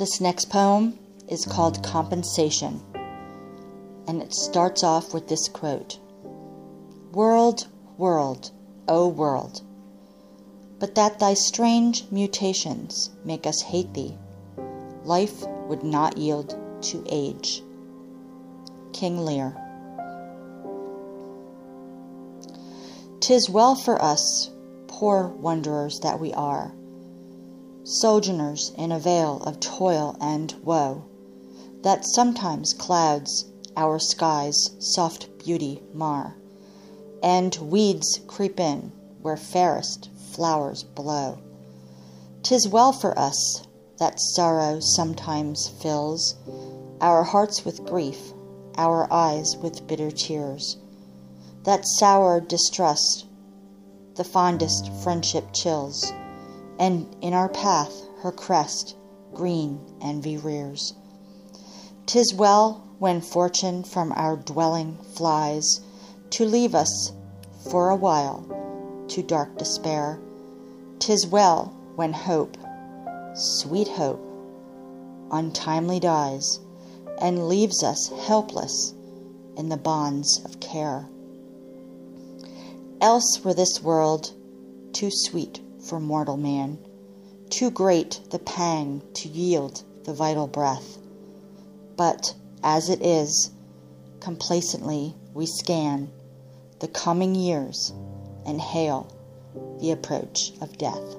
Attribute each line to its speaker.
Speaker 1: This next poem is called Compensation, and it starts off with this quote World, world, O world, but that thy strange mutations make us hate thee, life would not yield to age. King Lear. Tis well for us, poor wanderers that we are, sojourners in a vale of toil and woe, that sometimes clouds our skies' soft beauty mar, and weeds creep in where fairest flowers blow. Tis well for us that sorrow sometimes fills our hearts with grief, our eyes with bitter tears that sour distrust the fondest friendship chills, and in our path her crest green envy rears. Tis well when fortune from our dwelling flies to leave us for a while to dark despair. Tis well when hope, sweet hope, untimely dies and leaves us helpless in the bonds of care. Else were this world too sweet for mortal man, too great the pang to yield the vital breath. But as it is, complacently we scan the coming years and hail the approach of death.